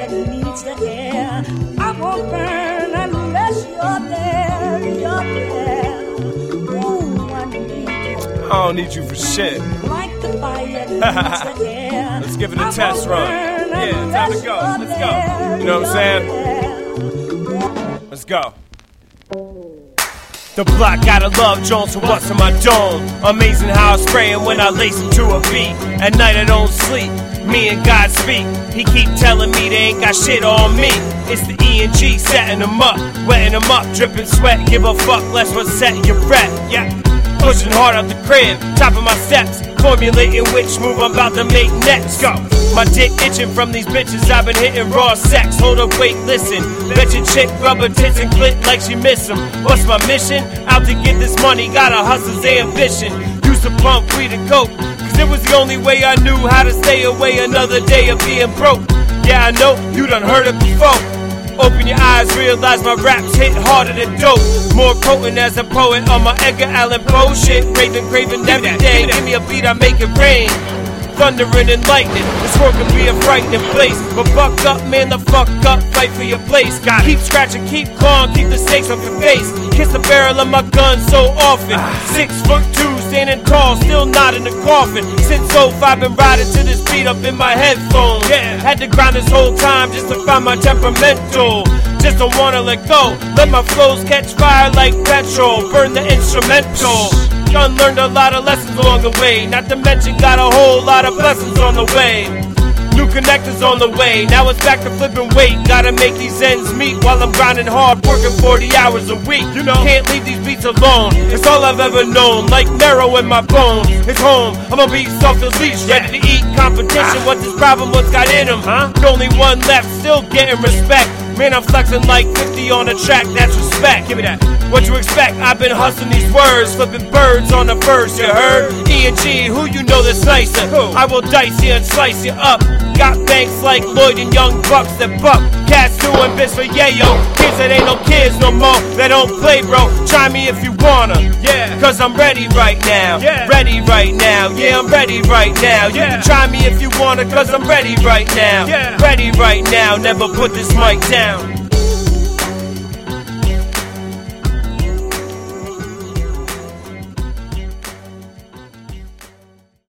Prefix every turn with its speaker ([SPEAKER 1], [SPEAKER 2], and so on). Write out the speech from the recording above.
[SPEAKER 1] fire needs the air. I won't burn unless you're there. You're there. Ooh, I need you.
[SPEAKER 2] I don't need you for shit.
[SPEAKER 1] Like the fire needs the air.
[SPEAKER 2] Let's give it a
[SPEAKER 1] I
[SPEAKER 2] test run. Yeah, time to go. Let's go. You know what I'm saying? Let's go. The block gotta love Jones for what's in my dome. Amazing how I spray him when I lace him to a beat. At night I don't sleep. Me and God speak. He keep telling me they ain't got shit on me. It's the E and G setting him up, wetting him up, dripping sweat. Give a fuck less what's setting your breath. Yeah. Pushing hard out the crib, top of my steps, formulating which move I'm about to make next. Go. My dick itching from these bitches. I've been hitting raw sex. Hold up, wait, listen. Bet your chick rub her tits and clit like she miss miss 'em. What's my mission? Out to get this money, got a hustler's ambition. Used to pump weed and coke, cause it was the only way I knew how to stay away another day of being broke. Yeah, I know you done heard it before. Open your eyes, realize my raps hit harder than dope. More potent as a poet on my Edgar Allan Poe shit. Raving, craving every day. Give me a beat, I make it rain. Thundering and lightning, this world can be a frightening place. But buck up, man, the fuck up, fight for your place. Got keep scratching, keep clawing, keep the stakes off your face. Kiss the barrel of my gun so often. Six foot two, standing tall, still not in the coffin. Since 05, been riding to this beat up in my headphones. Yeah, had to grind this whole time just to find my temperamental. Just don't wanna let go. Let my flows catch fire like petrol. Burn the instrumental. Done learned a lot of lessons along the way. Not to mention, got a whole lot of blessings on the way. Connectors on the way. Now it's back to flipping weight. Gotta make these ends meet while I'm grinding hard, working 40 hours a week. You know, can't leave these beats alone. It's all I've ever known. Like marrow in my bones. It's home. I'm gonna be off the leash, ready to eat competition. What's this problem? What's got in them? Huh? Only one left, still getting respect. Man, I'm flexing like 50 on the track. That's respect. Give me that. What you expect? I've been hustling these words, flipping birds on the verse. You heard? E and G, who you know that's nicer? I will dice you and slice you up. Got banks like Lloyd and Young Bucks that buck. Cats doing bits for yayo. Kids that ain't no kids no more. That don't play, bro. Try me if you wanna. Yeah. Cause I'm ready right now. Yeah. Ready right now. Yeah, I'm ready right now. You can try me if you wanna, cause I'm ready right now. Yeah. Ready right now. Never put this mic down.